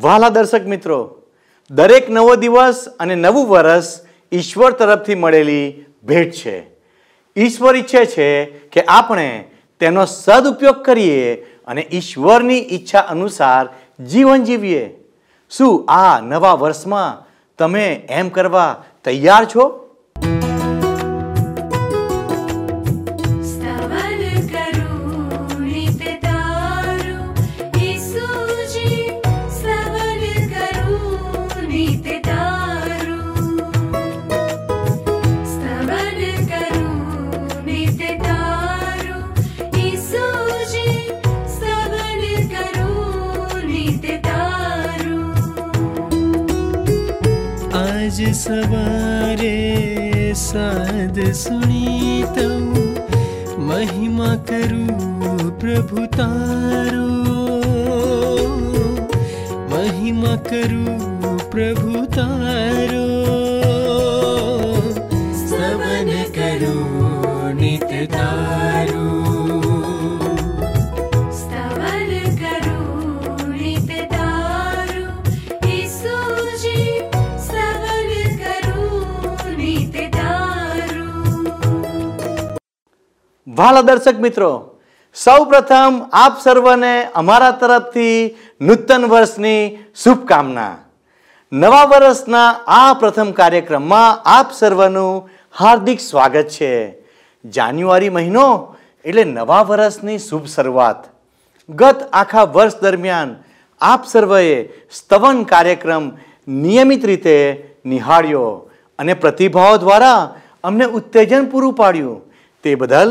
વહાલા દર્શક મિત્રો, દરેક નવો દિવસ અને નવું વર્ષ ઈશ્વર તરફથી મળેલી ભેટ છે. ઈશ્વર ઈચ્છે છે કે આપણે તેનો સદુપયોગ કરીએ અને ઈશ્વરની ઈચ્છા અનુસાર જીવન જીવીએ. શું આ નવા વર્ષમાં તમે એમ કરવા તૈયાર છો? सवारे साध सुनि महिमा करु प्रभु तारो। महिमा करु प्रभु तारो। सवन तार વહાલા દર્શક મિત્રો સૌ પ્રથમ આપ સર્વને અમારા તરફથી નૂતન વર્ષની શુભકામના. નવા વર્ષના આ પ્રથમ કાર્યક્રમમાં આપ સર્વનું હાર્દિક સ્વાગત છે. જાન્યુઆરી મહિનો એટલે નવા વર્ષની શુભ શરૂઆત. ગત આખા વર્ષ દરમિયાન આપ સર્વએ સ્તવન કાર્યક્રમ નિયમિત રીતે નિહાળ્યો અને પ્રતિભાવો દ્વારા અમને ઉત્તેજન પૂરું પાડ્યું. તે બદલ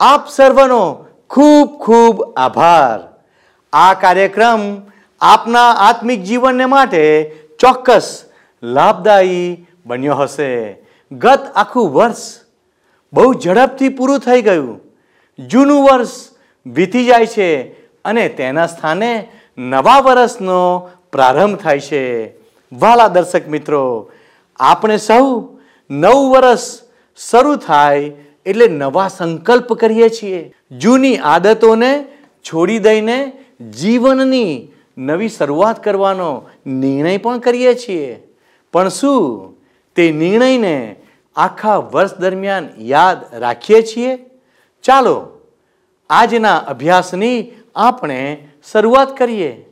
આપ સર્વનો ખૂબ ખૂબ આભાર. આ કાર્યક્રમ આપના આત્મિક જીવનને માટે ચોક્કસ લાભદાયી બન્યો હશે. ગત આખું વર્ષ બહુ ઝડપથી પૂરું થઈ ગયું. જૂનું વર્ષ વીતી જાય છે અને તેના સ્થાને નવા વર્ષનો પ્રારંભ થાય છે. વાલા દર્શક મિત્રો, આપણે સૌ નવું વર્ષ શરૂ થાય એટલે નવા સંકલ્પ કરીએ છીએ. જૂની આદતોને છોડી દઈને જીવનની નવી શરૂઆત કરવાનો નિર્ણય પણ કરીએ છીએ. પણ શું? તે નિર્ણયને આખા વર્ષ દરમિયાન યાદ રાખીએ છીએ? ચાલો, આજના અભ્યાસની આપણે શરૂઆત કરીએ.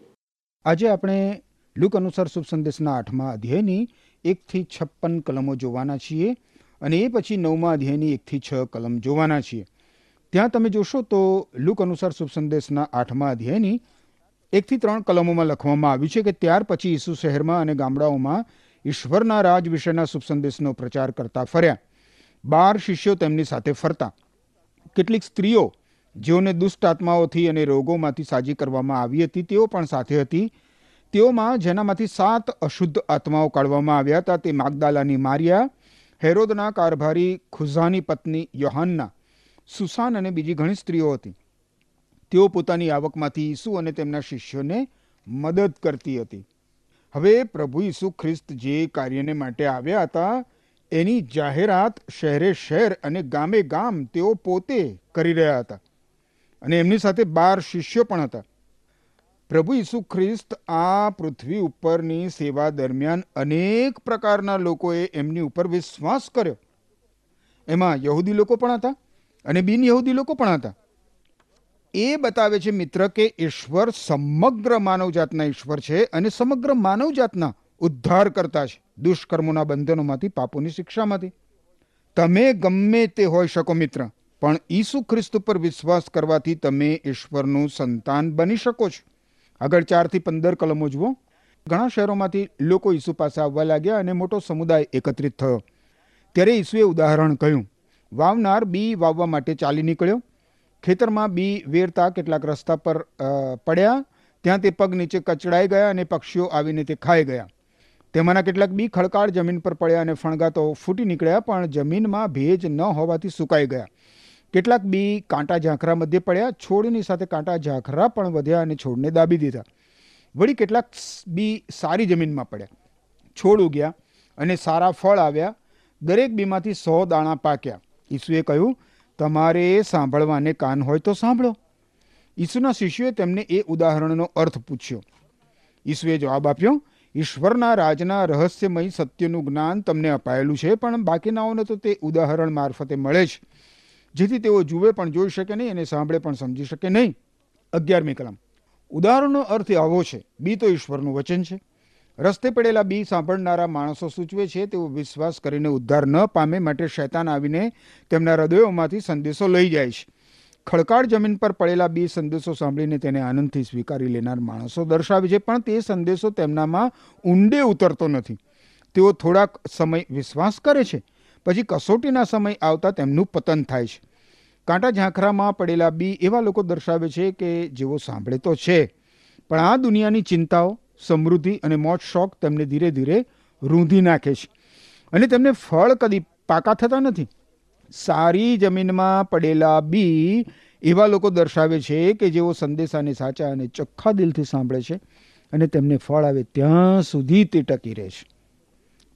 આજે આપણે લુક અનુસાર શુભ સંદેશના આઠમા અધ્યાયની એકથી છપ્પન કલમો જોવાના છીએ. અને એ પછી નવમા અધ્યાયની એકથી છ કલમ જોવાના છીએ. ત્યાં તમે જોશો તો લુક અનુસાર શુભ સંદેશના આઠમા અધ્યાયની એકથી ત્રણ કલમોમાં લખવામાં આવ્યું છે કે ત્યાર પછી ઈસુ શહેરમાં અને ગામડાઓમાં ઈશ્વરના રાજ વિશેના શુભ સંદેશનો પ્રચાર કરતા ફર્યા. બાર શિષ્યો તેમની સાથે ફરતા. કેટલીક સ્ત્રીઓ જેઓને દુષ્ટ આત્માઓથી અને રોગોમાંથી સાજી કરવામાં આવી હતી, તેઓ પણ સાથે હતી. તેઓમાં જેનામાંથી સાત અશુદ્ધ આત્માઓ કાઢવામાં આવ્યા હતા, તે માગદાલાની મારિયા હેરોદના કારભારી ખુઝાની પત્ની યોહાનના, સુસાન અને બીજી ઘણી સ્ત્રીઓ હતી. તેઓ પોતાની આવકમાંથી ઈસુ અને તેમના શિષ્યોને મદદ કરતી હતી. હવે પ્રભુ ઈસુ ખ્રિસ્ત જે કાર્યને માટે આવ્યા હતા, એની જાહેરાત શહેરે શહેર અને ગામે ગામ તેઓ પોતે કરી રહ્યા હતા. અને એમની સાથે બાર શિષ્યો પણ હતા. પ્રભુ ઈસુ ખ્રિસ્ત આ પૃથ્વી ઉપરની સેવા દરમિયાન અનેક પ્રકારના લોકોએ એમની ઉપર વિશ્વાસ કર્યો. એમાં યહૂદી લોકો પણ હતા અને બિન યહૂદી લોકો પણ હતા. એ બતાવે છે મિત્ર કે ઈશ્વર સમગ્ર માનવજાતના ઈશ્વર છે અને સમગ્ર માનવજાતના ઉદ્ધાર કરતા છે. દુષ્કર્મોના બંધનોમાંથી, પાપોની શિક્ષામાંથી. તમે ગમે તે હોઈ શકો મિત્ર, પણ ઈસુ ખ્રિસ્ત પર વિશ્વાસ કરવાથી તમે ઈશ્વરનું સંતાન બની શકો છો. આગળ ચારથી પંદર કલમો જુઓ. ઘણા શહેરોમાંથી લોકો ઈસુ પાસે આવવા લાગ્યા અને મોટો સમુદાય એકત્રિત થયો. ત્યારે ઈસુએ ઉદાહરણ કહ્યું, વાવનાર બી વાવવા માટે ચાલી નીકળ્યો. ખેતરમાં બી વેરતા કેટલાક રસ્તા પર પડ્યા. ત્યાં તે પગ નીચે કચડાઈ ગયા અને પક્ષીઓ આવીને તે ખાઈ ગયા. તેમાંના કેટલાક બી ખડકાળ જમીન પર પડ્યા અને ફણગાતો ફૂટી નીકળ્યા, પણ જમીનમાં ભેજ ન હોવાથી સુકાઈ ગયા. કેટલાક બી કાંટા ઝાંખરા મધ્યે પડ્યા. છોડની સાથે કાંટા ઝાંખરા પણ વધ્યા અને છોડને દાબી દીધા. વળી કેટલાક બી સારી જમીનમાં પડ્યા. છોડ ઉગ્યા અને સારા ફળ આવ્યા. દરેક બીમાંથી સો દાણા પાક્યા. ઈસુએ કહ્યું, તમારે સાંભળવાને કાન હોય તો સાંભળો. ઈસુના શિષ્યોએ તેમને એ ઉદાહરણનો અર્થ પૂછ્યો. ઈસુએ જવાબ આપ્યો, ઈશ્વરના રાજના રહસ્યમય સત્યનું જ્ઞાન તમને અપાયેલું છે, પણ બાકીનાઓને તો તે ઉદાહરણ મારફતે મળે છે જેથી તેઓ જુએ પણ, જોઈ શકે નહીં અને સાંભળે પણ, સમજી શકે નહીં. અગિયારમી કલમ. ઉદાહરણનો અર્થ આવો છે. બી તો ઈશ્વરનું વચન છે. રસ્તે પડેલા બી સાંભળનારા માણસો સૂચવે છે, તેઓ વિશ્વાસ કરીને ઉદ્ધાર ન પામે, માટે શૈતાન આવીને તેમના હૃદયોમાંથી સંદેશો લઈ જાય છે. ખડકાળ જમીન પર પડેલા બી સંદેશો સાંભળીને તેને આનંદથી સ્વીકારી લેનાર માણસો દર્શાવે છે, પણ તે સંદેશો તેમનામાં ઊંડે ઉતરતો નથી. તેઓ થોડાક સમય વિશ્વાસ કરે છે. પછી કસોટીના સમય આવતા તેમનું પતન થાય છે. કાંટા ઝાંખરામાં પડેલા બી એવા લોકો દર્શાવે છે કે જેઓ સાંભળે તો છે. પણ આ દુનિયાની ચિંતાઓ, સમૃદ્ધિ અને મોજ શોખ તેમને ધીરે ધીરે રૂંધી નાખે છે. અને તેમને ફળ કદી પાકા થતા નથી. સારી જમીનમાં પડેલા બી એવા લોકો દર્શાવે છે કે જેઓ સંદેશાને સાચા અને ચોખ્ખા દિલથી સાંભળે છે અને તેમને ફળ આવે ત્યાં સુધી તે ટકી રહે છે.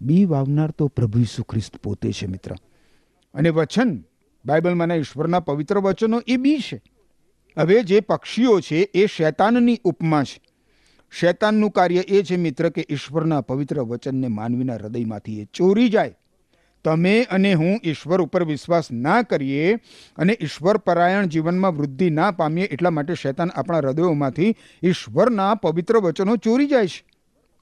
બી વાવનાર તો પ્રભુ ઈસુ ખ્રિસ્ત પોતે છે, મિત્ર. અને વચન બાઇબલમાંના ઈશ્વરના પવિત્ર વચનો એ બી છે. હવે જે પક્ષીઓ છે એ શૈતાનની ઉપમા છે. શૈતાનનું કાર્ય એ છે, મિત્ર, કે ઈશ્વરના પવિત્ર વચનને માનવીના હૃદયમાંથી એ ચોરી જાય. તમે અને હું ઈશ્વર ઉપર વિશ્વાસ ના કરીએ અને ઈશ્વર પરાયણ જીવનમાં વૃદ્ધિ ના પામીએ એટલા માટે શૈતાન આપણા હૃદયોમાંથી ઈશ્વરના પવિત્ર વચનો ચોરી જાય છે.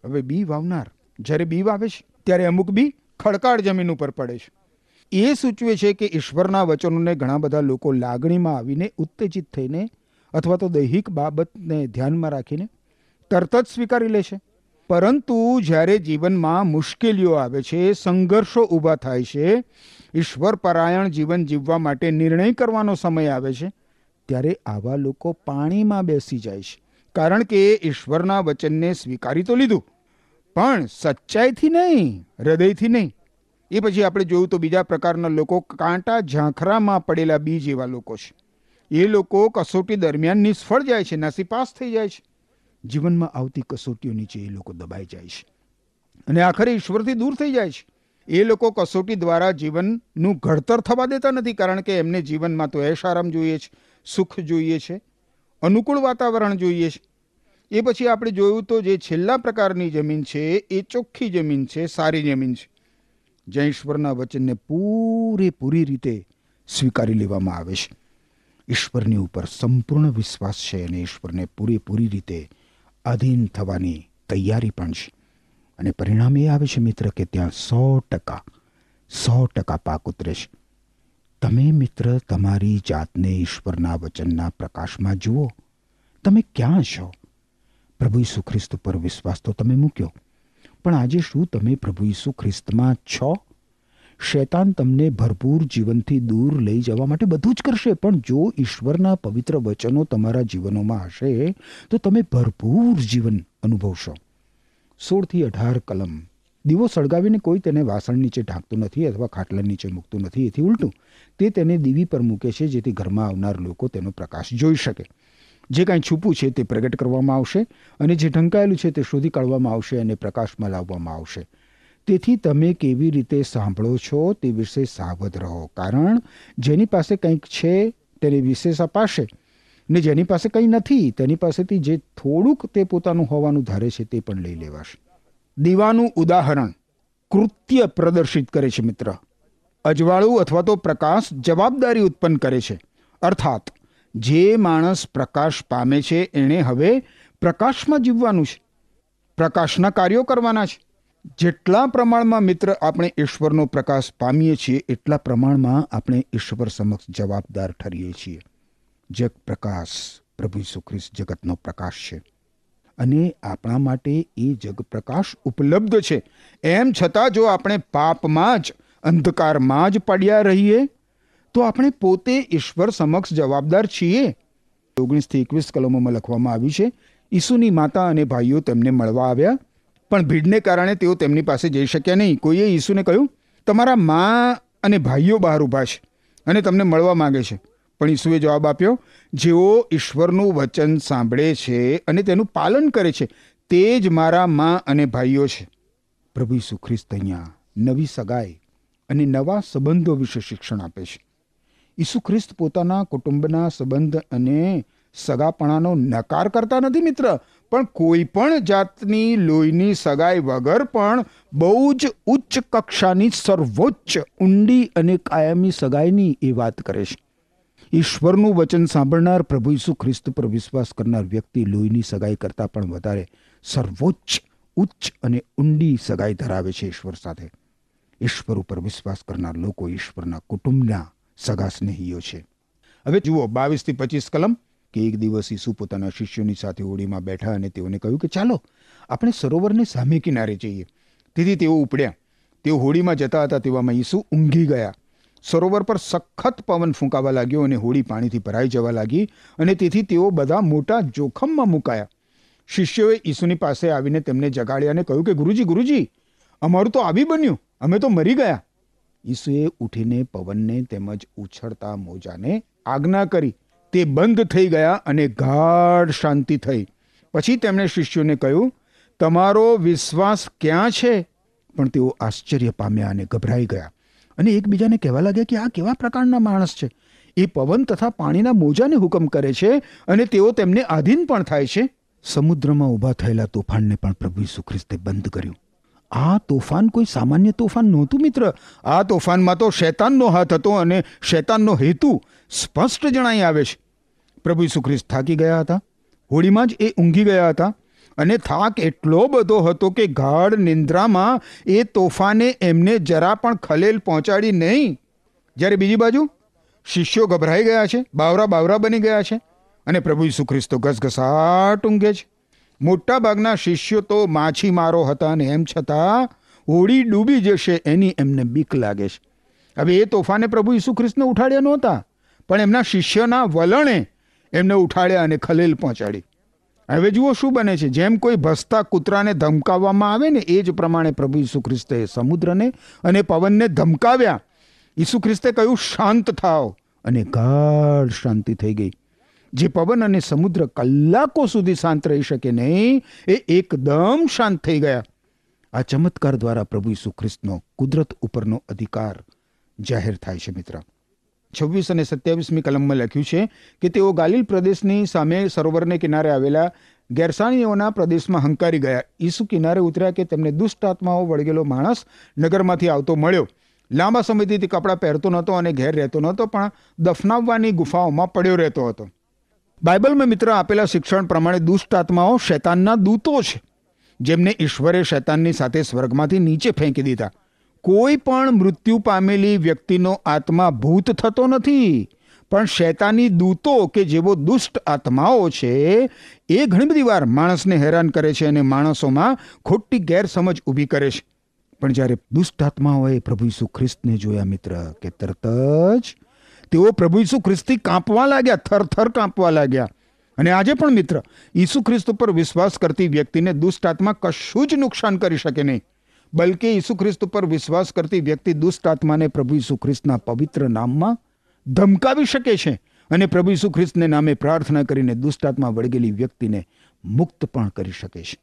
હવે બી વાવનાર, જ્યારે બી વાવે છે. ત્યારે અમુક બી ખડકાળ જમીન ઉપર પડે છે. એ સૂચવે છે કે ઈશ્વરના વચનોને ઘણા બધા લોકો લાગણીમાં આવીને ઉત્તેજિત થઈને અથવા તો દૈહિક બાબતને ધ્યાનમાં રાખીને તરત જ સ્વીકારી લે છે. પરંતુ જ્યારે જીવનમાં મુશ્કેલીઓ આવે છે, સંઘર્ષો ઊભા થાય છે, ઈશ્વર પરાયણ જીવન જીવવા માટે નિર્ણય કરવાનો સમય આવે છે, ત્યારે આવા લોકો પાણીમાં બેસી જાય છે. કારણ કે ઈશ્વરના વચનને સ્વીકારી તો લીધું. પણ સચ્ચાઈથી નહીં, હૃદયથી નહીં. એ પછી આપણે જોયું તો બીજા પ્રકારના લોકો કાંટા ઝાંખરામાં પડેલા બીજ એવા લોકો છે. એ લોકો કસોટી દરમિયાન નિષ્ફળ જાય છે, નાસીપાસ થઈ જાય છે. જીવનમાં આવતી કસોટીઓ નીચે એ લોકો દબાઈ જાય છે. અને આખરે ઈશ્વરથી દૂર થઈ જાય છે. એ લોકો કસોટી દ્વારા જીવનનું ઘડતર થવા દેતા નથી, કારણ કે એમને જીવનમાં તો એશ આરામ જોઈએ છે, સુખ જોઈએ છે, અનુકૂળ વાતાવરણ જોઈએ છે. એ પછી આપણે જોયું તો જે છેલ્લા પ્રકારની જમીન છે, એ ચોખ્ખી જમીન છે, સારી જમીન છે. જ્યાં ઈશ્વરના વચનને પૂરેપૂરી રીતે સ્વીકારી લેવામાં આવે છે. ઈશ્વરની ઉપર સંપૂર્ણ વિશ્વાસ છે અને ઈશ્વરને પૂરેપૂરી રીતે આધીન થવાની તૈયારી પણ છે. અને પરિણામ એ આવે છે મિત્ર કે ત્યાં સો ટકા સો ટકા પાક ઉતરે છે. તમે મિત્ર તમારી જાતને ઈશ્વરના વચનના પ્રકાશમાં જુઓ. તમે ક્યાં છો? પ્રભુ ઈસુ ખ્રિસ્ત પર વિશ્વાસ તો તમે મૂક્યો. પણ આજે શું તમે પ્રભુ ઈસુ ખ્રિસ્તમાં છો? શૈતાન તમને ભરપૂર જીવનથી દૂર લઈ જવા માટે બધું જ કરશે, પણ જો ઈશ્વરના પવિત્ર વચનો તમારા જીવનોમાં હશે, તો તમે ભરપૂર જીવન અનુભવશો. સોળથી અઢાર કલમ. દીવો સળગાવીને કોઈ તેને વાસણ નીચે ઢાંકતું નથી અથવા ખાટલા નીચે મૂકતું નથી, એથી ઉલટું. તે તેને દીવી પર મૂકે છે, જેથી ઘરમાં આવનાર લોકો તેનો પ્રકાશ જોઈ શકે. જે કાંઈ છૂપું છે તે પ્રગટ કરવામાં આવશે અને જે ઢંકાયેલું છે તે શોધી કાઢવામાં આવશે અને પ્રકાશમાં લાવવામાં આવશે. તેથી તમે કેવી રીતે સાંભળો છો તે વિશે સાવધ રહો. કારણ જેની પાસે કંઈક છે તેને વિશેષ અપાશે ને જેની પાસે કંઈ નથી તેની પાસેથી જે થોડુંક તે પોતાનું હોવાનું ધારે છે તે પણ લઈ લેવાશે. દીવાનું ઉદાહરણ કૃત્ય પ્રદર્શિત કરે છે મિત્ર. અજવાળું અથવા તો પ્રકાશ જવાબદારી ઉત્પન્ન કરે છે. અર્થાત જે માણસ પ્રકાશ પામે છે, એણે હવે પ્રકાશમાં જીવવાનું છે. પ્રકાશના કાર્યો કરવાના છે. જેટલા પ્રમાણમાં મિત્ર આપણે ઈશ્વરનો પ્રકાશ પામીએ છીએ, એટલા પ્રમાણમાં આપણે ઈશ્વર સમક્ષ જવાબદાર ઠરીએ છીએ. જગ પ્રકાશ, પ્રભુ ખ્રિસ્ત જગતનો પ્રકાશ છે. અને આપણા માટે એ જગ પ્રકાશ ઉપલબ્ધ છે. એમ છતાં જો આપણે પાપમાં જ, અંધકારમાં જ પડ્યા રહીએ તો આપણે પોતે ઈશ્વર સમક્ષ જવાબદાર છીએ. ઓગણીસથી એકવીસ કલમોમાં લખવામાં આવ્યું છે, ઈસુની માતા અને ભાઈઓ તેમને મળવા આવ્યા, પણ ભીડને કારણે તેઓ તેમની પાસે જઈ શક્યા નહીં. કોઈએ ઈસુને કહ્યું, તમારા મા અને ભાઈઓ બહાર ઊભા છે અને તમને મળવા માંગે છે. પણ ઈસુએ જવાબ આપ્યો, જેઓ ઈશ્વરનું વચન સાંભળે છે અને તેનું પાલન કરે છે, તે જ મારા મા અને ભાઈઓ છે. પ્રભુ ઈસુ ખ્રિસ્ત અહીંયા નવી સગાઈ અને નવા સંબંધો વિશે શિક્ષણ આપે છે. ઈસુ ખ્રિસ્ત પોતાના કુટુંબના સંબંધ અને સગાપણાનો નકાર કરતા નથી મિત્ર. પણ કોઈ પણ જાતની લોહીની સગાઈ વગર પણ બહુ જ ઉચ્ચ કક્ષાની સર્વોચ્ચ ઊંડી અને કાયમી સગાઈની એ વાત કરે છે. ઈશ્વરનું વચન સાંભળનાર પ્રભુ ઈસુ ખ્રિસ્ત પર વિશ્વાસ કરનાર વ્યક્તિ લોહીની સગાઈ કરતાં પણ વધારે સર્વોચ્ચ, ઉચ્ચ અને ઊંડી સગાઈ ધરાવે છે ઈશ્વર સાથે. ઈશ્વર ઉપર વિશ્વાસ કરનાર લોકો ઈશ્વરના કુટુંબના સગા સ્નેહીઓ છે. હવે જુઓ, બાવીસથી પચીસ કલમ કે એક દિવસ ઈસુ પોતાના શિષ્યોની સાથે હોડીમાં બેઠા અને તેઓને કહ્યું કે ચાલો, આપણે સરોવરને સામે કિનારે જઈએ. તેથી તેઓ ઉપડ્યા. તેઓ હોડીમાં જતા હતા તેવામાં ઈસુ ઊંઘી ગયા. સરોવર પર સખત પવન ફૂંકાવા લાગ્યો અને હોડી પાણીથી ભરાઈ જવા લાગી અને તેથી તેઓ બધા મોટા જોખમમાં મુકાયા. શિષ્યોએ ઈસુની પાસે આવીને તેમને જગાડ્યા અને કહ્યું કે, ગુરુજી ગુરુજી, અમારું તો આવી બન્યું. અમે તો મરી ગયા. ઈસુએ ઉઠીને પવનને તેમજ ઉછળતા મોજાને આજ્ઞા કરી. તે બંધ થઈ ગયા અને ગાઢ શાંતિ થઈ. પછી તેમણે શિષ્યોને કહ્યું, તમારો વિશ્વાસ ક્યાં છે? પણ તેઓ આશ્ચર્ય પામ્યા અને ગભરાઈ ગયા. અને એકબીજાને કહેવા લાગ્યા કે આ કેવા પ્રકારના માણસ છે? એ પવન તથા પાણીના મોજાને હુકમ કરે છે અને તેઓ તેમને આધીન પણ થાય છે. સમુદ્રમાં ઊભા થયેલા તોફાનને પણ પ્રભુ ઈસુ ખ્રિસ્તે બંધ કર્યું. આ તોફાન કોઈ સામાન્ય તોફાન નહોતું, મિત્ર. આ તોફાનમાં તો શૈતાનનો હાથ હતો અને શૈતાનનો હેતુ સ્પષ્ટ જણાઈ આવે છે. પ્રભુ ઈસુ થાકી ગયા હતા. હોળીમાં જ એ ઊંઘી ગયા હતા. અને થાક એટલો બધો હતો કે ગાઢ નિંદ્રામાં એ તોફાને એમને જરા પણ ખલેલ પહોંચાડી નહીં. જ્યારે બીજી બાજુ શિષ્યો ગભરાઈ ગયા છે, બાવરા બાવરા બની ગયા છે અને પ્રભુ ઈસુ ખ્રિસ્ત ઘસઘસાટ ઊંઘે છે. મોટા ભાગના શિષ્યો તો માછીમારો હતા અને એમ છતાં હોડી ડૂબી જશે એની એમને બીક લાગે છે. હવે એ તોફાને પ્રભુ ઈસુ ખ્રિસ્તને ઉઠાડ્યા નહોતા, પણ એમના શિષ્યના વલણે એમને ઉઠાડ્યા અને ખલેલ પહોંચાડી. હવે જુઓ શું બને છે. જેમ કોઈ ભસતા કૂતરાને ધમકાવવામાં આવે ને એ જ પ્રમાણે પ્રભુ ઈસુ ખ્રિસ્તે સમુદ્રને અને પવનને ધમકાવ્યા. ઈસુ ખ્રિસ્તે કહ્યું, શાંત થાઓ. અને ગાઢ શાંતિ થઈ ગઈ. જે પવન અને સમુદ્ર કલાકો સુધી શાંત રહી શકે નહીં, એ એકદમ શાંત થઈ ગયા. આ ચમત્કાર દ્વારા પ્રભુ ઈસુ ખ્રિસ્તનો કુદરત ઉપરનો અધિકાર જાહેર થાય છે મિત્ર. છવ્વીસ અને સત્યાવીસમી કલમમાં લખ્યું છે કે તેઓ ગાલિલ પ્રદેશની સામે સરોવરને કિનારે આવેલા ગેરસાણીઓના પ્રદેશમાં હંકારી ગયા. ઈસુ કિનારે ઉતર્યા કે તેમને દુષ્ટ આત્માઓ વળગેલો માણસ નગરમાંથી આવતો મળ્યો. લાંબા સમયથી તે કપડાં પહેરતો નહોતો અને ઘેર રહેતો નહોતો, પણ દફનાવવાની ગુફાઓમાં પડ્યો રહેતો હતો. બાઇબલમાં મિત્ર આપેલા શિક્ષણ પ્રમાણે દુષ્ટ આત્માઓ શૈતાનના દૂતો છે, જેમને ઈશ્વરે શૈતાનની સાથે સ્વર્ગમાંથી નીચે ફેંકી દીધા. કોઈ પણ મૃત્યુ પામેલી વ્યક્તિનો આત્મા ભૂત થતો નથી, પણ શૈતાની દૂતો કે જેવો દુષ્ટ આત્માઓ છે, એ ઘણી બધી વાર માણસને હેરાન કરે છે અને માણસોમાં ખોટી ગેરસમજ ઊભી કરે છે. પણ જ્યારે દુષ્ટ આત્માઓએ પ્રભુ ઈસુ ખ્રિસ્તને જોયા મિત્ર, કે તરત જ તેઓ પ્રભુ ઈસુ ખ્રિસ્તી કાંપવા લાગ્યા, થરથર કાંપવા લાગ્યા. અને આજે પણ મિત્ર, ઈસુ ખ્રિસ્ત ઉપર વિશ્વાસ કરતી વ્યક્તિને દુષ્ટ આત્મા કશું જ નુકસાન કરી શકે નહીં. બલકે ઈસુ ખ્રિસ્ત ઉપર વિશ્વાસ કરતી વ્યક્તિ દુષ્ટ આત્માને પ્રભુ ઈસુ ખ્રિસ્તના પવિત્ર નામમાં ધમકાવી શકે છે. અને પ્રભુ ઈસુ ખ્રિસ્તને નામે પ્રાર્થના કરીને દુષ્ટ આત્મા વળગેલી વ્યક્તિને મુક્ત પણ કરી શકે છે.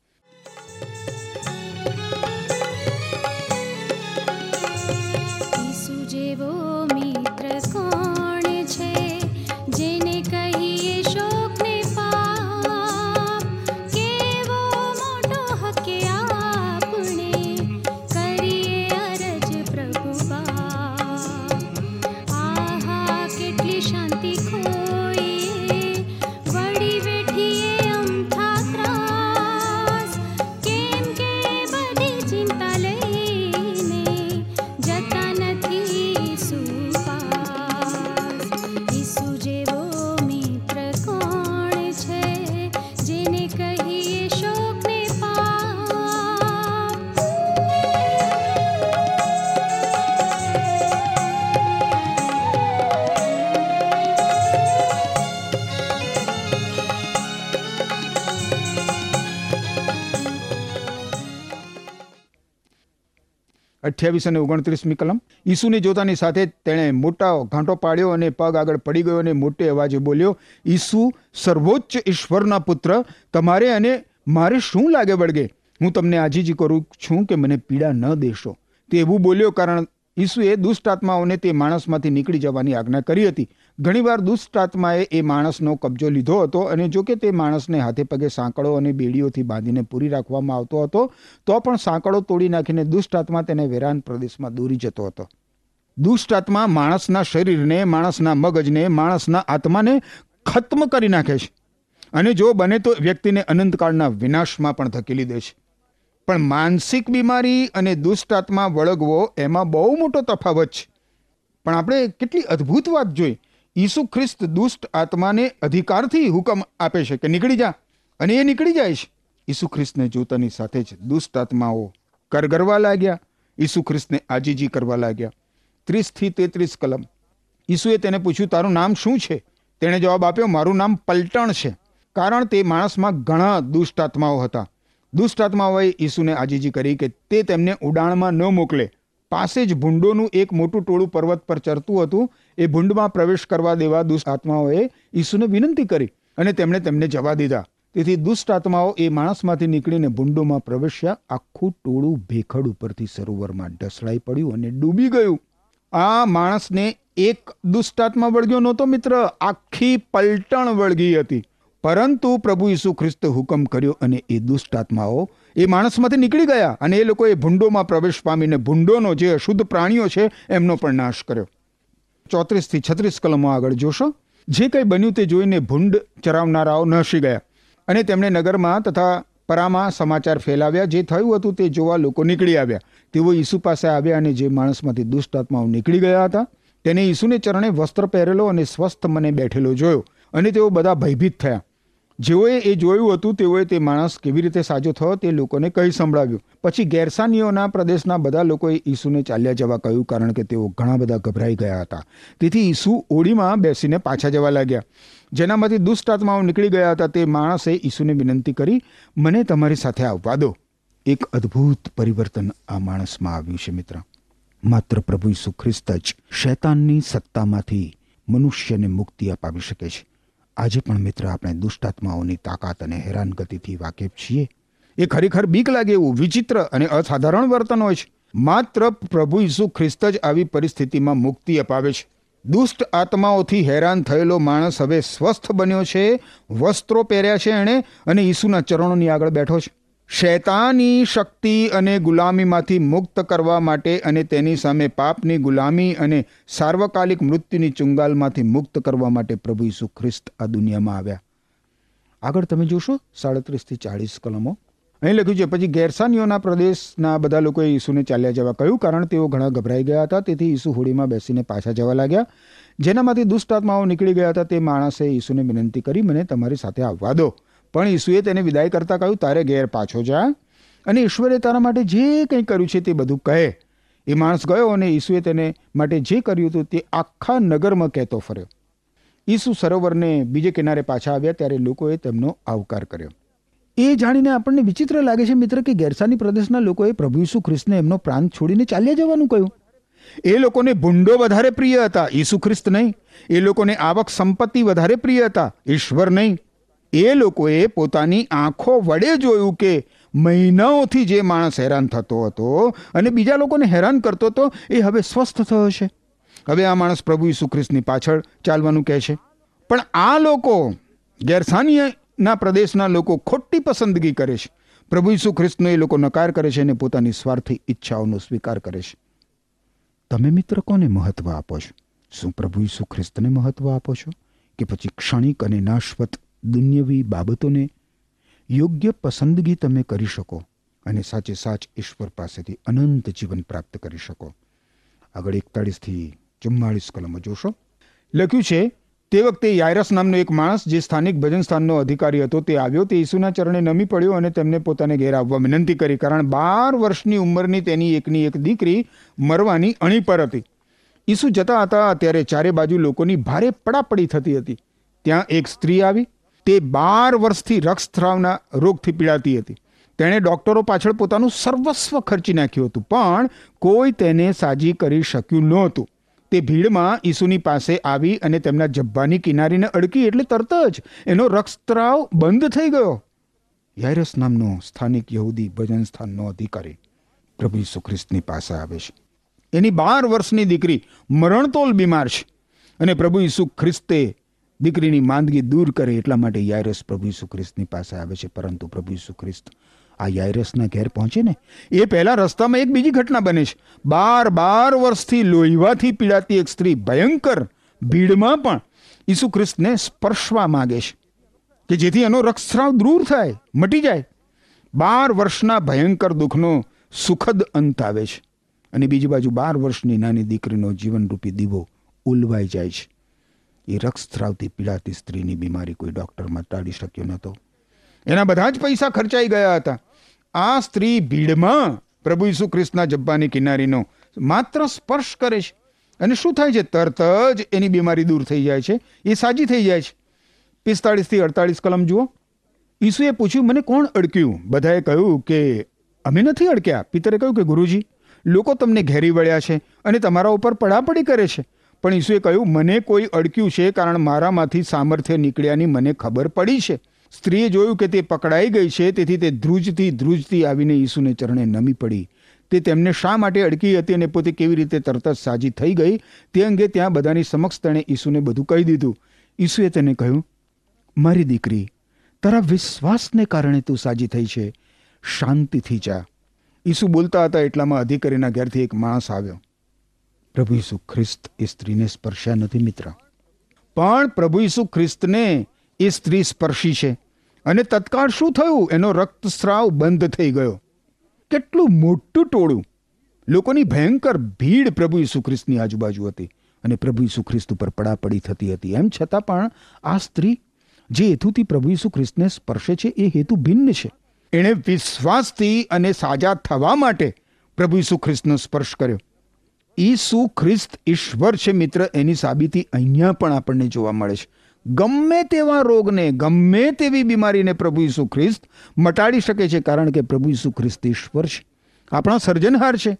જેવો મિત્ર કોણ? અઠ્યાવીસ અને ઓગણત્રીસમી કલમ. ઈસુને જોતાની સાથે તેણે મોટા ઘાંટો પાડ્યો અને પગ આગળ પડી ગયો અને મોટે અવાજે બોલ્યો, ઈસુ, સર્વોચ્ચ ઈશ્વરના પુત્ર, તમારે અને મારે શું લાગે વળગે? હું તમને આજીજી કરું છું કે મને પીડા ન દેશો. તે એવું બોલ્યો કારણ ઈસુએ દુષ્ટ આત્માઓને તે માણસમાંથી નીકળી જવાની આજ્ઞા કરી હતી. ઘણીવાર દુષ્ટ આત્માએ એ માણસનો કબજો લીધો હતો અને જો કે તે માણસને હાથે પગે સાંકળો અને બેડીઓથી બાંધીને પૂરી રાખવામાં આવતો હતો, તો પણ સાંકળો તોડી નાખીને દુષ્ટ આત્મા તેને વેરાન પ્રદેશમાં દોરી જતો હતો. દુષ્ટ આત્મા માણસના શરીરને, માણસના મગજને, માણસના આત્માને ખત્મ કરી નાખે છે. અને જો બને તો વ્યક્તિને અનંતકાળના વિનાશમાં પણ ધકેલી દે છે. પણ માનસિક બીમારી અને દુષ્ટ આત્મા વળગવો એમાં બહુ મોટો તફાવત છે. પણ આપણે કેટલી અદ્ભુત વાત જોઈ. ઈસુ ખ્રિસ્ત દુષ્ટ આત્માને અધિકારથી હુકમ આપે છે કે નીકળી જા. અને એ નીકળી જાય છે. ઈસુ ખ્રિસ્તને જોતાની સાથે જ દુષ્ટ આત્માઓ કરગરવા લાગ્યા. ઈસુ ખ્રિસ્તને આજીજી કરવા લાગ્યા. ત્રીસથી તેત્રીસ કલમ. ઈસુએ તેને પૂછ્યું, તારું નામ શું છે? તેણે જવાબ આપ્યો, મારું નામ પલટણ છે, કારણ તે માણસમાં ઘણા દુષ્ટ આત્માઓ હતા. દુષ્ટ આત્માઓએ ઈસુને આજીજી કરી કે તે તેમને ઉડાણમાં ન મોકલે. પાસે જ ભૂંડોનું એક મોટું ટોળું પર્વત પર ચરતું હતું. એ ભૂંડમાં પ્રવેશ કરવા દેવા દુષ્ટ આત્માઓએ ઈસુને વિનંતી કરી અને તેમણે તેમને જવા દીધા. તેથી દુષ્ટ આત્માઓ એ માણસમાંથી નીકળીને ભૂંડોમાં પ્રવેશ્યા. આખું ટોળું ભેખડ ઉપરથી સરોવરમાં ઢસડાઈ પડ્યું અને ડૂબી ગયું. આ માણસને એક દુષ્ટાત્મા વળગ્યો નહોતો મિત્ર. આખી પલટણ વળગી હતી. પરંતુ પ્રભુ ઈસુ ખ્રિસ્ત હુકમ કર્યો અને એ દુષ્ટાત્માઓ એ માણસમાંથી નીકળી ગયા અને એ લોકોએ ભૂંડોમાં પ્રવેશ પામીને ભૂંડોનો જે અશુદ્ધ પ્રાણીઓ છે એમનો પણ નાશ કર્યો. ચોત્રીસથી છત્રીસ કલમો આગળ જોશો. જે કંઈ બન્યું તે જોઈને ભૂંડ ચરાવનારાઓ નસી ગયા. અને તેમણે નગરમાં તથા પરામાં સમાચાર ફેલાવ્યા. જે થયું હતું તે જોવા લોકો નીકળી આવ્યા. તેઓ ઈસુ પાસે આવ્યા અને જે માણસમાંથી દુષ્ટ આત્માઓ નીકળી ગયા હતા, તેને ઈસુને ચરણે વસ્ત્ર પહેરેલો અને સ્વસ્થ મને બેઠેલો જોયો. અને તેઓ બધા ભયભીત થયા. જેઓએ એ જોયું હતું, તેઓએ તે માણસ કેવી રીતે સાજો થયો તે લોકોને કહી સંભળાવ્યું. પછી ગેરસાનીઓના પ્રદેશના બધા લોકોએ ઈસુને ચાલ્યા જવા કહ્યું કારણ કે તેઓ ઘણા બધા ગભરાઈ ગયા હતા. તેથી ઈસુ ઓડીમાં બેસીને પાછા જવા લાગ્યા. જેનામાંથી દુષ્ટ આત્માઓ નીકળી ગયા હતા તે માણસે ઈસુને વિનંતી કરી, મને તમારી સાથે આવવા દો. એક અદ્ભુત પરિવર્તન આ માણસમાં આવ્યું છે મિત્ર. માત્ર પ્રભુ ઈસુ ખ્રિસ્ત જ શૈતાનની સત્તામાંથી મનુષ્યને મુક્તિ અપાવી શકે છે. આજે પણ મિત્ર આપણે દુષ્ટાત્માઓની તાકાત અને હેરાનગતિથી વાકેફ છીએ. એ ખરેખર બીક લાગે એવું વિચિત્ર અને અસાધારણ વર્તન હોય છે. માત્ર પ્રભુ ઈસુ ખ્રિસ્ત જ આવી પરિસ્થિતિમાં મુક્તિ અપાવે છે. દુષ્ટ આત્માઓથી હેરાન થયેલો માણસ હવે સ્વસ્થ બન્યો છે, વસ્ત્રો પહેર્યા છે એણે અને ઈસુના ચરણોની આગળ બેઠો છે. શૈતાની શક્તિ અને ગુલામીમાંથી મુક્ત કરવા માટે અને તેની સામે પાપની ગુલામી અને સાર્વકાલિક મૃત્યુની ચુંગાલમાંથી મુક્ત કરવા માટે પ્રભુ ઈસુ ખ્રિસ્ત આ દુનિયામાં આવ્યા. આગળ તમે જોશો સાડત્રીસથી ચાળીસ કલમો. અહીં લખ્યું છે, પછી ગેરસાનીઓના પ્રદેશના બધા લોકોએ ઈસુને ચાલ્યા જવા કહ્યું, કારણ તેઓ ઘણા ગભરાઈ ગયા હતા, તેથી ઈસુ હોડીમાં બેસીને પાછા જવા લાગ્યા. જેનામાંથી દુષ્ટ આત્માઓ નીકળી ગયા હતા, તે માણસે ઈસુને વિનંતી કરી, મને તમારી સાથે આવવા દો. પણ ઈસુએ તેને વિદાય કરતાં કહ્યું, તારે ઘેર પાછો જા અને ઈશ્વરે તારા માટે જે કંઈ કર્યું છે તે બધું કહે. એ માણસ ગયો અને ઈસુએ તેને માટે જે કર્યું હતું તે આખા નગરમાં કહેતો ફર્યો. ઈસુ સરોવરને બીજે કિનારે પાછા આવ્યા ત્યારે લોકોએ તેમનો આવકાર કર્યો. એ જાણીને આપણને વિચિત્ર લાગે છે મિત્ર કે ગેરસાની પ્રદેશના લોકોએ પ્રભુ ઈસુ ખ્રિસ્તને એમનો પ્રાંત છોડીને ચાલ્યા જવાનું કહ્યું. એ લોકોને ભૂંડો વધારે પ્રિય હતા, ઈસુ ખ્રિસ્ત નહીં. એ લોકોને આવક સંપત્તિ વધારે પ્રિય હતા, ઈશ્વર નહીં. એ લોકોએ પોતાની આંખો વડે જોયું કે મહિનાઓથી જે માણસ હેરાન થતો હતો અને બીજા લોકોને હેરાન કરતો હતો, એ હવે સ્વસ્થ થયો છે હવે આ માણસ પ્રભુ ઈસુ ખ્રિસ્તની પાછળ ચાલવાનું કહે છે. પણ આ લોકો ગેરસાનીના પ્રદેશના લોકો ખોટી પસંદગી કરે છે. પ્રભુ ઈસુ ખ્રિસ્તનો એ લોકો નકાર કરે છે અને પોતાની સ્વાર્થી ઈચ્છાઓનો સ્વીકાર કરે છે. તમે મિત્ર કોને મહત્વ આપો છો? શું પ્રભુ ઈસુ ખ્રિસ્તને મહત્વ આપો છો? કે પછી ક્ષણિક અને નાશવત દુન્યવી બાબતોને યોગ્ય પસંદગી તમે કરી શકો અને સાચે સાચ ઈશ્વર પાસેથી અનંત જીવન પ્રાપ્ત કરી શકો. આગળ એકતાળીસથી ચુમ્માળીસ કલમો જોશો. લખ્યું છે, તે વખતે યાયરસ નામનો એક માણસ જે સ્થાનિક ભજન સ્થાનનો અધિકારી હતો, તે આવ્યો, તે ઈસુના ચરણે નમી પડ્યો અને તેમને પોતાને ઘેર આવવા વિનંતી કરી, કારણ બાર વર્ષની ઉંમરની તેની એકની એક દીકરી મરવાની અણી પર હતી. ઈસુ જતા હતા, ત્યારે ચારે બાજુ લોકોની ભારે પડાપડી થતી હતી. ત્યાં એક સ્ત્રી આવી તે બાર વર્ષથી રક્તસ્રાવના રોગથી પીડાતી હતી. તેણે ડૉક્ટરો પાછળ પોતાનું સર્વસ્વ ખર્ચી નાખ્યું હતું, પણ કોઈ તેને સાજી કરી શક્યું નહોતું. તે ભીડમાં ઈસુની પાસે આવી અને તેમના જબ્બાની કિનારીને અડકી એટલે તરત જ એનો રક્તસ્રાવ બંધ થઈ ગયો. યાયરસ નામનો સ્થાનિક યહૂદી ભજન સ્થાનનો અધિકારી પ્રભુ ઈસુ ખ્રિસ્તની પાસે આવે છે. એની બાર વર્ષની દીકરી મરણતોલ બીમાર છે અને પ્રભુ ઈસુ ખ્રિસ્તે દીકરીની માંદગી દૂર કરે એટલા માટે યાયરસ પ્રભુ ઈસુ ખ્રિસ્તની પાસે આવે છે. પરંતુ પ્રભુ ઈસુ ખ્રિસ્ત આ યાયરસના ઘેર પહોંચે ને, એ પહેલા રસ્તામાં એક બીજી ઘટના બને છે. બાર બાર વર્ષથી લોહીવાથી પીડાતી એક સ્ત્રી ભયંકર ભીડમાં પણ ઈસુ ખ્રિસ્તને સ્પર્શવા માંગે છે કે જેથી એનો રક્તસ્રાવ દૂર થાય, મટી જાય. બાર વર્ષના ભયંકર દુઃખનો સુખદ અંત આવે છે. અને બીજી બાજુ બાર વર્ષની નાની દીકરીનો જીવનરૂપી દીવો ઉલવાઈ જાય છે. એ રક્તસ્રાવથી પીડાતી સ્ત્રીની બીમારી કોઈ ડૉક્ટરમાં ટાળી શક્યો નહોતો. એના બધા જ પૈસા ખર્ચાઈ ગયા હતા. આ સ્ત્રી ભીડમાં પ્રભુ ઈસુ ખ્રિસ્તના જબ્બાની કિનારીનો માત્ર સ્પર્શ કરે છે. અને શું થાય છે? તરત જ એની બીમારી દૂર થઈ જાય છે. એ સાજી થઈ જાય છે. પિસ્તાળીસથી અડતાળીસ કલમ જુઓ. ઈસુએ પૂછ્યું, મને કોણ અડક્યું? બધાએ કહ્યું કે, અમે નથી અડક્યા. પિતરે કહ્યું કે, ગુરુજી, લોકો તમને ઘેરી વળ્યા છે અને તમારા ઉપર પડાપડી કરે છે. પણ ઈસુએ કહ્યું, મને કોઈ અડક્યું છે કારણ મારામાંથી સામર્થ્ય નીકળ્યાની મને ખબર પડી છે. સ્ત્રીએ જોયું કે તે પકડાઈ ગઈ છે, તેથી તે ધ્રુજથી ધ્રુજથી આવીને ઈસુને ચરણે નમી પડી. તે તેમને શા માટે અડકી હતી અને પોતે કેવી રીતે તરત જ સાજી થઈ ગઈ, તે અંગે ત્યાં બધાની સમક્ષ તેણે ઈસુને બધું કહી દીધું. ઈસુએ તેને કહ્યું, મારી દીકરી, તારા વિશ્વાસને કારણે તું સાજી થઈ છે. શાંતિથી જા. ઈસુ બોલતા હતા, એટલામાં અધિકારીના ઘેરથી એક માણસ આવ્યો. પ્રભુ ઈસુ ખ્રિસ્ત એ સ્ત્રીને સ્પર્શ્યા નથી, મિત્ર. પણ પ્રભુ ઈસુ ખ્રિસ્તને એ સ્ત્રી સ્પર્શી છે. અને તત્કાળ શું થયું? એનો રક્તસ્રાવ બંધ થઈ ગયો. કેટલું મોટું ટોળું. લોકોની ભયંકર ભીડ પ્રભુ ઈસુ ખ્રિસ્તની આજુબાજુ હતી અને પ્રભુ ઈસુ ખ્રિસ્ત ઉપર પડાપડી થતી હતી. એમ છતાં પણ આ સ્ત્રી જે હેતુથી પ્રભુ ઈસુ ખ્રિસ્તને સ્પર્શે છે, એ હેતુ ભિન્ન છે. એણે વિશ્વાસથી અને સાજા થવા માટે પ્રભુ ઈસુ ખ્રિસ્તનો સ્પર્શ કર્યો. ઈસુ ખ્રિસ્ત ઈશ્વર છે મિત્ર, એની સાબિતી અહીંયા પણ આપણને જોવા મળે છે. ગમે તેવા રોગને, ગમે તેવી બીમારીને પ્રભુ ઈસુ ખ્રિસ્ત મટાડી શકે છે કારણ કે પ્રભુ ઈસુ ખ્રિસ્ત ઈશ્વર છે. આપણા સર્જનહાર છે.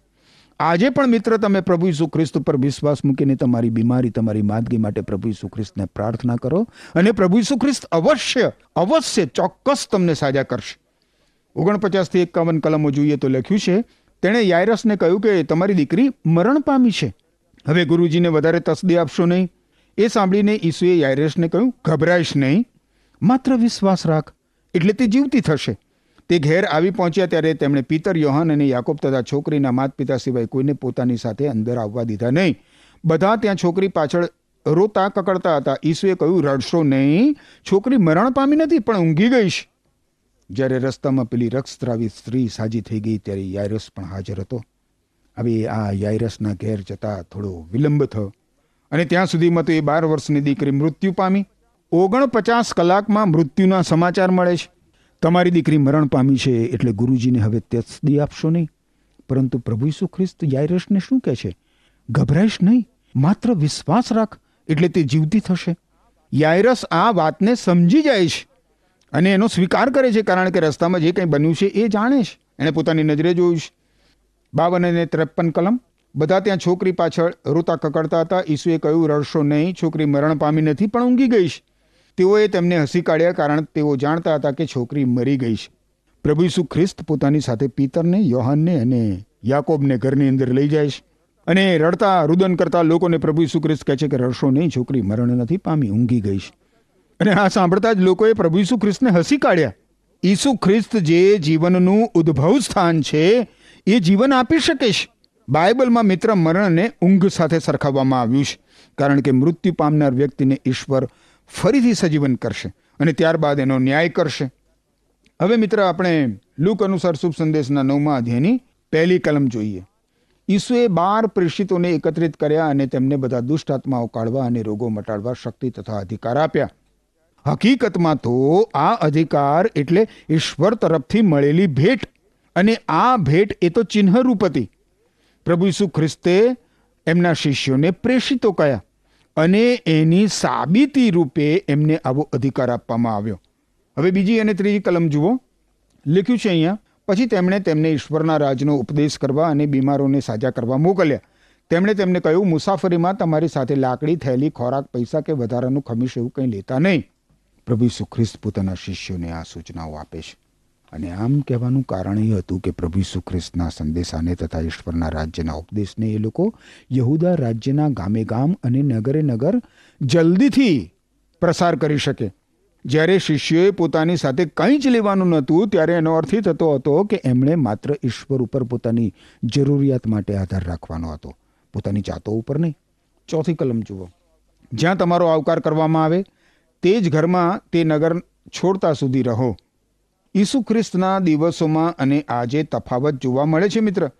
આજે પણ મિત્ર, તમે પ્રભુ ઈસુ ખ્રિસ્ત ઉપર વિશ્વાસ મૂકીને તમારી બીમારી, તમારી માદગી માટે પ્રભુ ઈસુ ખ્રિસ્તને પ્રાર્થના કરો અને પ્રભુ ઈસુ ખ્રિસ્ત અવશ્ય અવશ્ય ચોક્કસ તમને સાજા કરશે. ઓગણપચાસથી એકાવન કલમો જોઈએ તો લખ્યું છે તેણે યાયરસને કહ્યું કે તમારી દીકરી મરણ પામી છે. હવે ગુરુજીને વધારે તસદી આપશો નહીં. એ સાંભળીને ઈસુએ યાયરસને કહ્યું, ગભરાઈશ નહીં. માત્ર વિશ્વાસ રાખ. એટલે તે જીવતી થશે. તે ઘેર આવી પહોંચ્યા ત્યારે તેમણે પિતર, યોહાન અને યાકોબ તથા છોકરીના માત પિતા સિવાય કોઈને પોતાની સાથે અંદર આવવા દીધા નહીં. બધા ત્યાં છોકરી પાછળ રોતા કકડતા હતા. ઈસુએ કહ્યું, રડશો નહીં. છોકરી મરણ પામી નથી, પણ ઊંઘી ગઈ છે. જ્યારે રસ્તામાં પેલી રક્તસ્રાવી સ્ત્રી સાજી થઈ ગઈ ત્યારે યાયરસ પણ હાજર હતો. હવે આ યાયરસના ઘેર જતા થોડો વિલંબ થયો અને ત્યાં સુધીમાં તો એ બાર વર્ષની દીકરી મૃત્યુ પામી. ઓગણપચાસ કલાકમાં મૃત્યુના સમાચાર મળે છે. તમારી દીકરી મરણ પામી છે એટલે ગુરુજીને હવે તસ્દી આપશો નહીં. પરંતુ પ્રભુ ઈસુ ખ્રિસ્ત યાયરસને શું કહે છે? ગભરાઈશ નહીં. માત્ર વિશ્વાસ રાખ એટલે તે જીવતી થશે. યાયરસ આ વાતને સમજી જાય છે. અને એનો સ્વીકાર કરે છે કારણ કે રસ્તામાં જે કંઈ બન્યું છે એ જાણે છે. એણે પોતાની નજરે જોયું છે. બાવન અને ત્રેપન કલમ. બધા ત્યાં છોકરી પાછળ રોતા કકડતા હતા. ઈસુએ કહ્યું, રડશો નહીં, છોકરી મરણ પામી નથી, પણ ઊંઘી ગઈ છે. તેઓએ તેમને હસી કાઢ્યા કારણ તેઓ જાણતા હતા કે છોકરી મરી ગઈ છે. પ્રભુ ઈસુ ખ્રિસ્ત પોતાની સાથે પિતરને, યોહાનને અને યાકોબને ઘરની અંદર લઈ જાય છે. અને રડતા, રુદન કરતા લોકોને પ્રભુ ઈસુ ખ્રિસ્ત કહે છે કે, રડશો નહીં, છોકરી મરણ નથી પામી, ઊંઘી ગઈ છે. અને આ સાંભળતા જ લોકોએ પ્રભુ ઈસુ ખ્રિસ્તને હસી કાઢ્યા. ઈસુ ખ્રિસ્ત જે જીવનનું ઉદ્ભવ સ્થાન છે, એ જીવન આપી શકે છે. બાઇબલમાં મિત્ર મરણને ઊંઘ સાથે સરખાવવામાં આવ્યું છે, કારણ કે મૃત્યુ પામનાર વ્યક્તિને ઈશ્વર ફરીથી સજીવન કરશે અને ત્યારબાદ એનો ન્યાય કરશે. હવે મિત્ર, આપણે લુક અનુસાર શુભ સંદેશના નવમા અધ્યાયની પહેલી કલમ જોઈએ. ઈસુએ બાર પ્રેષિતોને એકત્રિત કર્યા અને તેમને બધા દુષ્ટ આત્માઓ કાઢવા અને રોગો મટાડવા શક્તિ તથા અધિકાર આપ્યા. હકીકતમાં તો આ અધિકાર એટલે ઈશ્વર તરફથી મળેલી ભેટ. અને આ ભેટ એ તો ચિહ્નરૂપ હતી. પ્રભુ ઈસુ ખ્રિસ્તે એમના શિષ્યોને પ્રેષિતો કયા અને એની સાબિતી રૂપે એમને આવો અધિકાર આપવામાં આવ્યો. હવે બીજી અને ત્રીજી કલમ જુઓ. લખ્યું છે અહીંયા, પછી તેમણે તેમને ઈશ્વરના રાજનો ઉપદેશ કરવા અને બીમારોને સાજા કરવા મોકલ્યા. તેમણે તેમને કહ્યું, મુસાફરીમાં તમારી સાથે લાકડી થયેલી ખોરાક, પૈસા કે વધારાનું ખમીશ એવું કંઈ લેતા નહીં. પ્રભુ ઈસુ ખ્રિસ્ત પોતાના શિષ્યોને આ સૂચનાઓ આપે છે. અને આમ કહેવાનું કારણ એ હતું કે પ્રભુ ઈસુ ખ્રિસ્તના સંદેશાને તથા ઈશ્વરના રાજ્યના ઉપદેશને એ લોકો યહુદા રાજ્યના ગામે ગામ અને નગરે નગર જલ્દીથી પ્રસાર કરી શકે. જ્યારે શિષ્યોએ પોતાની સાથે કંઈ જ લેવાનું નહોતું, ત્યારે એનો અર્થ એ થતો હતો કે એમણે માત્ર ઈશ્વર ઉપર પોતાની જરૂરિયાત માટે આધાર રાખવાનો હતો. પોતાની જાતો ઉપર નહીં. ચોથી કલમ જુઓ. જ્યાં તમારો આવકાર કરવામાં આવે તે જ ઘરમાં તે નગર છોડતા સુધી રહો. ઈસુ ખ્રિસ્તના દિવસોમાં અને આજે તફાવત જોવા મળે છે મિત્ર.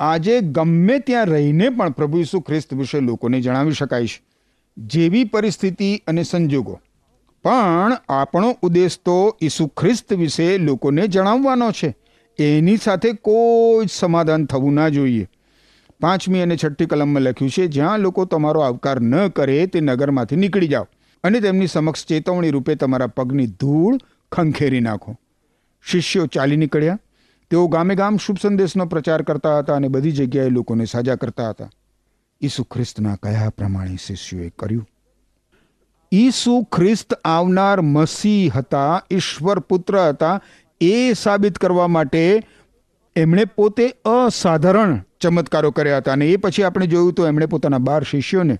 આજે ગમે ત્યાં રહીને પણ પ્રભુ ઈસુ ખ્રિસ્ત વિશે લોકોને જણાવી શકાય છે. જેવી પરિસ્થિતિ અને સંજોગો. પણ આપણો ઉદ્દેશ તો ઈસુ ખ્રિસ્ત વિશે લોકોને જણાવવાનો છે. એની સાથે કોઈ જ સમાધાન થવું ના જોઈએ. પાંચમી અને છઠ્ઠી કલમમાં લખ્યું છે, જ્યાં લોકો તમારો આવકાર ન કરે તે નગરમાંથી નીકળી જાઓ. અને તેમની સમક્ષ ચેતવણી રૂપે તમારા પગની ધૂળ ખંખેરી નાખો. શિષ્યો ચાલી નીકળ્યા. તેઓ ગામે ગામ શુભ સંદેશનો પ્રચાર કરતા હતા અને બધી જગ્યાએ લોકોને સાજા કરતા હતા. ઈસુ ખ્રિસ્તના કયા પ્રમાણે શિષ્યોએ કર્યું? ઈસુ ખ્રિસ્ત આવનાર મસીહ હતા, ઈશ્વર પુત્ર હતા, એ સાબિત કરવા માટે એમણે પોતે અસાધારણ ચમત્કારો કર્યા હતા. અને એ પછી આપણે જોયું તો એમણે પોતાના બાર શિષ્યોને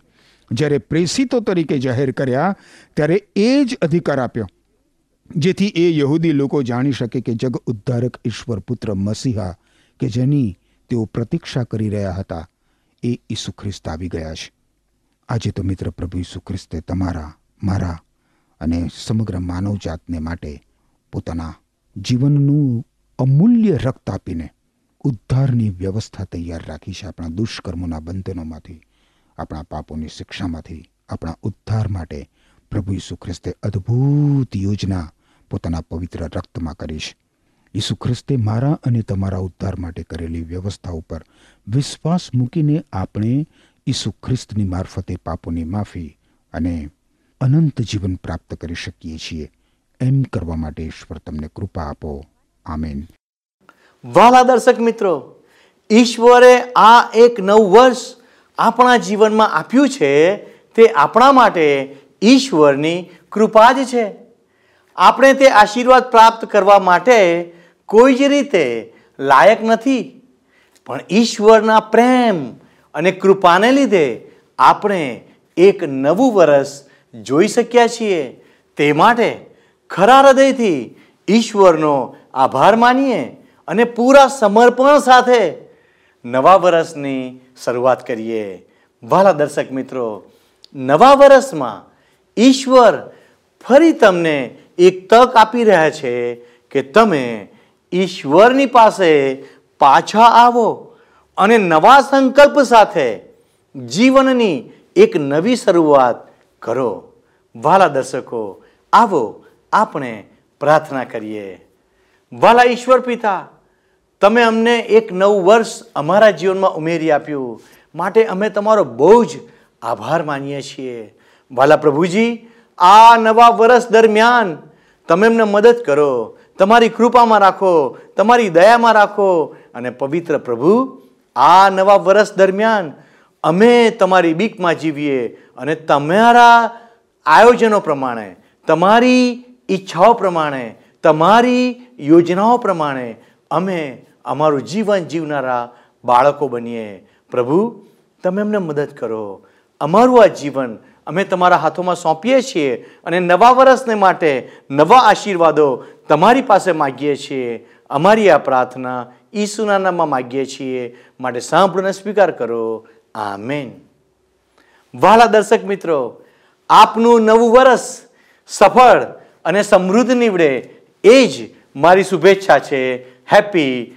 જ્યારે પ્રેષિતો તરીકે જાહેર કર્યા, ત્યારે એ જ અધિકાર આપ્યો, જેથી એ યહૂદી લોકો જાણી શકે કે જગ ઉદ્ધારક ઈશ્વર પુત્ર મસીહા કે જેની તેઓ પ્રતીક્ષા કરી રહ્યા હતા, એ ઈસુ ખ્રિસ્ત આવી ગયા છે. આજે તો મિત્ર પ્રભુ ઈસુ ખ્રિસ્તે તમારા, મારા અને સમગ્ર માનવજાતને માટે પોતાના જીવનનું અમૂલ્ય રક્ત આપીને ઉદ્ધારની વ્યવસ્થા તૈયાર રાખી છે આપણા દુષ્કર્મોના બંધનોમાંથી. આપણા પાપોની શિક્ષામાંથી, આપણા ઉદ્ધાર માટે પ્રભુ ઈસુ ખ્રિસ્તે અદ્ભુત યોજના પોતાના પવિત્ર રક્તમાં કરીશ ઈસુ ખ્રિસ્તે મારા અને તમારા ઉદ્ધાર માટે કરેલી વ્યવસ્થા ઉપર વિશ્વાસ મૂકીને આપણે ઈસુ ખ્રિસ્તની મારફતે પાપોની માફી અને અનંત જીવન પ્રાપ્ત કરી શકીએ છીએ એમ કરવા માટે ઈશ્વર તમને કૃપા આપો. આમેન. વાલા દર્શક મિત્રો, ઈશ્વરે આ એક નવ વર્ષ આપણા જીવનમાં આપ્યું છે, તે આપણા માટે ઈશ્વરની કૃપા જ છે. આપણે તે આશીર્વાદ પ્રાપ્ત કરવા માટે કોઈ જ રીતે લાયક નથી. પણ ઈશ્વરના પ્રેમ અને કૃપાને લીધે આપણે એક નવું વર્ષ જોઈ શક્યા છીએ. તે માટે ખરા હૃદયથી ઈશ્વરનો આભાર માનીએ અને પૂરા સમર્પણ સાથે નવા વર્ષની શરૂઆત કરીએ. વાલા દર્શક મિત્રો, નવા વર્ષમાં ઈશ્વર ફરી તમને એક તક આપી રહ્યા છે કે તમે ઈશ્વરની પાસે પાછા આવો અને નવા સંકલ્પ સાથે જીવનની એક નવી શરૂઆત કરો. વાલા દર્શકો, આવો આપણે પ્રાર્થના કરીએ. વાલા ઈશ્વર પિતા તમે અમને એક નવું વર્ષ અમારા જીવનમાં ઉમેરી આપ્યું. માટે અમે તમારો બહુ જ આભાર માનીએ છીએ. વાલા પ્રભુજી, આ નવા વર્ષ દરમિયાન તમે એમને મદદ કરો. તમારી કૃપામાં રાખો, તમારી દયામાં રાખો. અને પવિત્ર પ્રભુ, આ નવા વર્ષ દરમિયાન અમે તમારી બીકમાં જીવીએ અને તમારા આયોજનો પ્રમાણે, તમારી ઈચ્છાઓ પ્રમાણે, તમારી યોજનાઓ પ્રમાણે અમે અમારું જીવન જીવનારા બાળકો બનીએ. પ્રભુ, તમે અમને મદદ કરો. અમારું આ જીવન અમે તમારા હાથોમાં સોંપીએ છીએ અને નવા વર્ષને માટે નવા આશીર્વાદો તમારી પાસે માગીએ છીએ. અમારી આ પ્રાર્થના ઈસુના નામમાં માગીએ છીએ. માટે સાંભળોને સ્વીકાર કરો. આમેન. વાલા દર્શક મિત્રો, આપનું નવું વર્ષ સફળ અને સમૃદ્ધ નીવડે એ જ મારી શુભેચ્છા છે. Happy